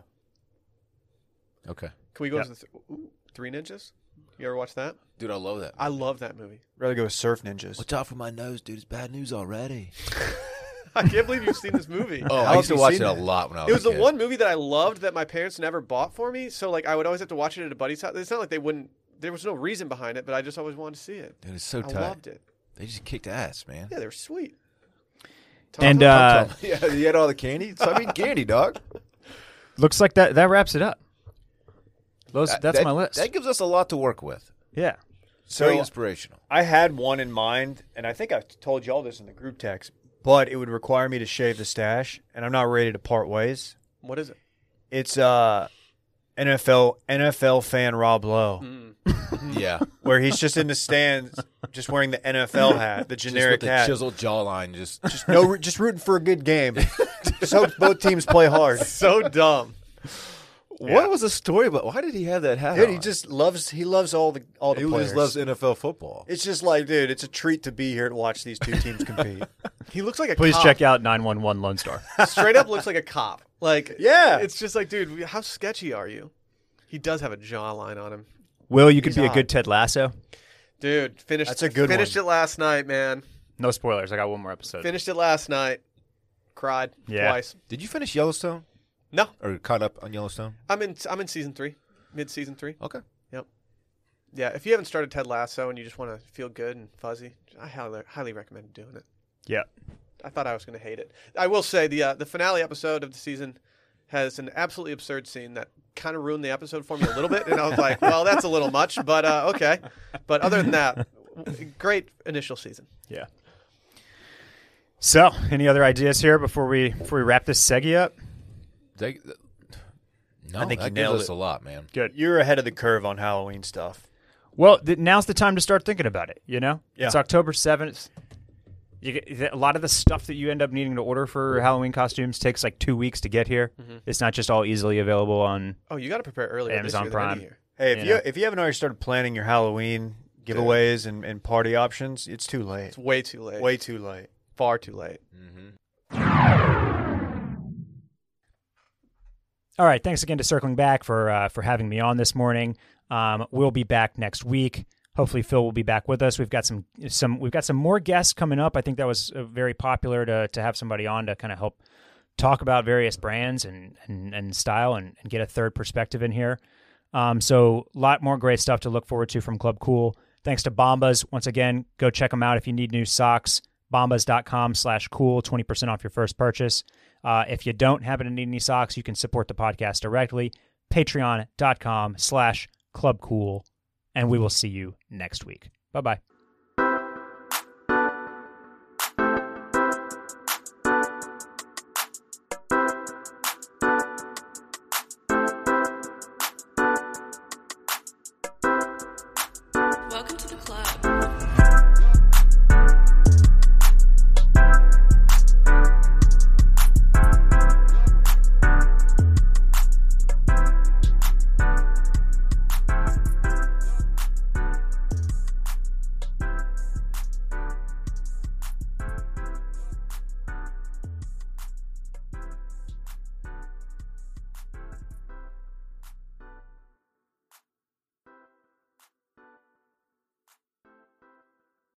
Okay, Can we go Yeah. to the th- Three Ninjas? You ever watch that? dude, I love that. I love that movie. Rather go with Surf Ninjas. Watch out for my nose, dude. It's bad news already. I can't believe you've seen this movie. Oh, How I used to watch it a lot when I was. A kid. It was a the kid. one movie that I loved that my parents never bought for me. So like I would always have to watch it at a buddy's house. It's not like they wouldn't. There was no reason behind it, but I just always wanted to see it. Dude, it's so I tight. loved it. They just kicked ass, man. Yeah, they were sweet. And Tom- uh, Tom- yeah, you had all the candy. So I mean, candy, dog. looks like that that wraps it up. Those That- that's that- my list. That gives us a lot to work with. yeah. Very So inspirational. I had one in mind, and I think I told y'all this in the group text, but it would require me to shave the stash, and I'm not ready to part ways. what is it? It's uh NFL NFL fan Rob Lowe, Yeah, where he's just in the stands, just wearing the NFL hat, the just generic with the hat. chiseled jawline. Just, Just no, just rooting for a good game. just hope both teams play hard. So dumb. What Yeah. was the story about? Why did he have that hat? Dude, he just loves he loves all the all the he players. just loves NFL football. It's just like, dude, it's a treat to be here to watch these two teams compete. He looks like a Please cop. check out 911 Lone Star. Straight up looks like a cop. Like Yeah. it's just like, dude, how sketchy are you? He does have a jawline on him, Will, you could He's be a good Ted Lasso. dude. Finished. That's a good Finished one. it last night, man. No spoilers. I got one more episode. Finished it last night. Cried Yeah. twice. Did you finish Yellowstone No, or caught up on Yellowstone? I'm in. I'm in season three, mid season three. Okay. Yep. Yeah, if you haven't started Ted Lasso and you just want to feel good and fuzzy, I highly, highly recommend doing it. Yeah. I thought I was going to hate it. I will say the uh, the finale episode of the season has an absolutely absurd scene that kind of ruined the episode for me a little bit, and I was like, "Well, that's a little much," but uh, okay. But other than that, great initial season. Yeah. So, any other ideas here before we before we wrap this segi up? They, no, I think that you gives nailed us it. a lot, man. Good. You're ahead of the curve on Halloween stuff. Well, th- now's the time to start thinking about it. You know, Yeah. it's October seventh. You get, a lot of the stuff that you end up needing to order for Halloween costumes takes like two weeks to get here. Mm-hmm. It's not just all easily available on. Oh, you got to prepare earlier. Amazon this year than any Prime. year. Hey, if You you, know. if you haven't already started planning your Halloween giveaways and, and party options, it's too late. It's way too late. Way too late. far too late. Mm-hmm. All right, thanks again to circling back for uh, for having me on this morning. Um, we'll be back next week. Hopefully, Phil will be back with us. We've got some some we've got some more guests coming up. I think that was uh, very popular to to have somebody on to kind of help talk about various brands and and, and style and, and get a third perspective in here. Um, so a lot more great stuff to look forward to from Club Cool. Thanks to Bombas. Once again, go check them out if you need new socks. Bombas.com slash cool, 20% off your first purchase. Uh, if you don't happen to need any socks, you can support the podcast directly. Patreon.com slash club cool. And we will see you next week. Bye bye.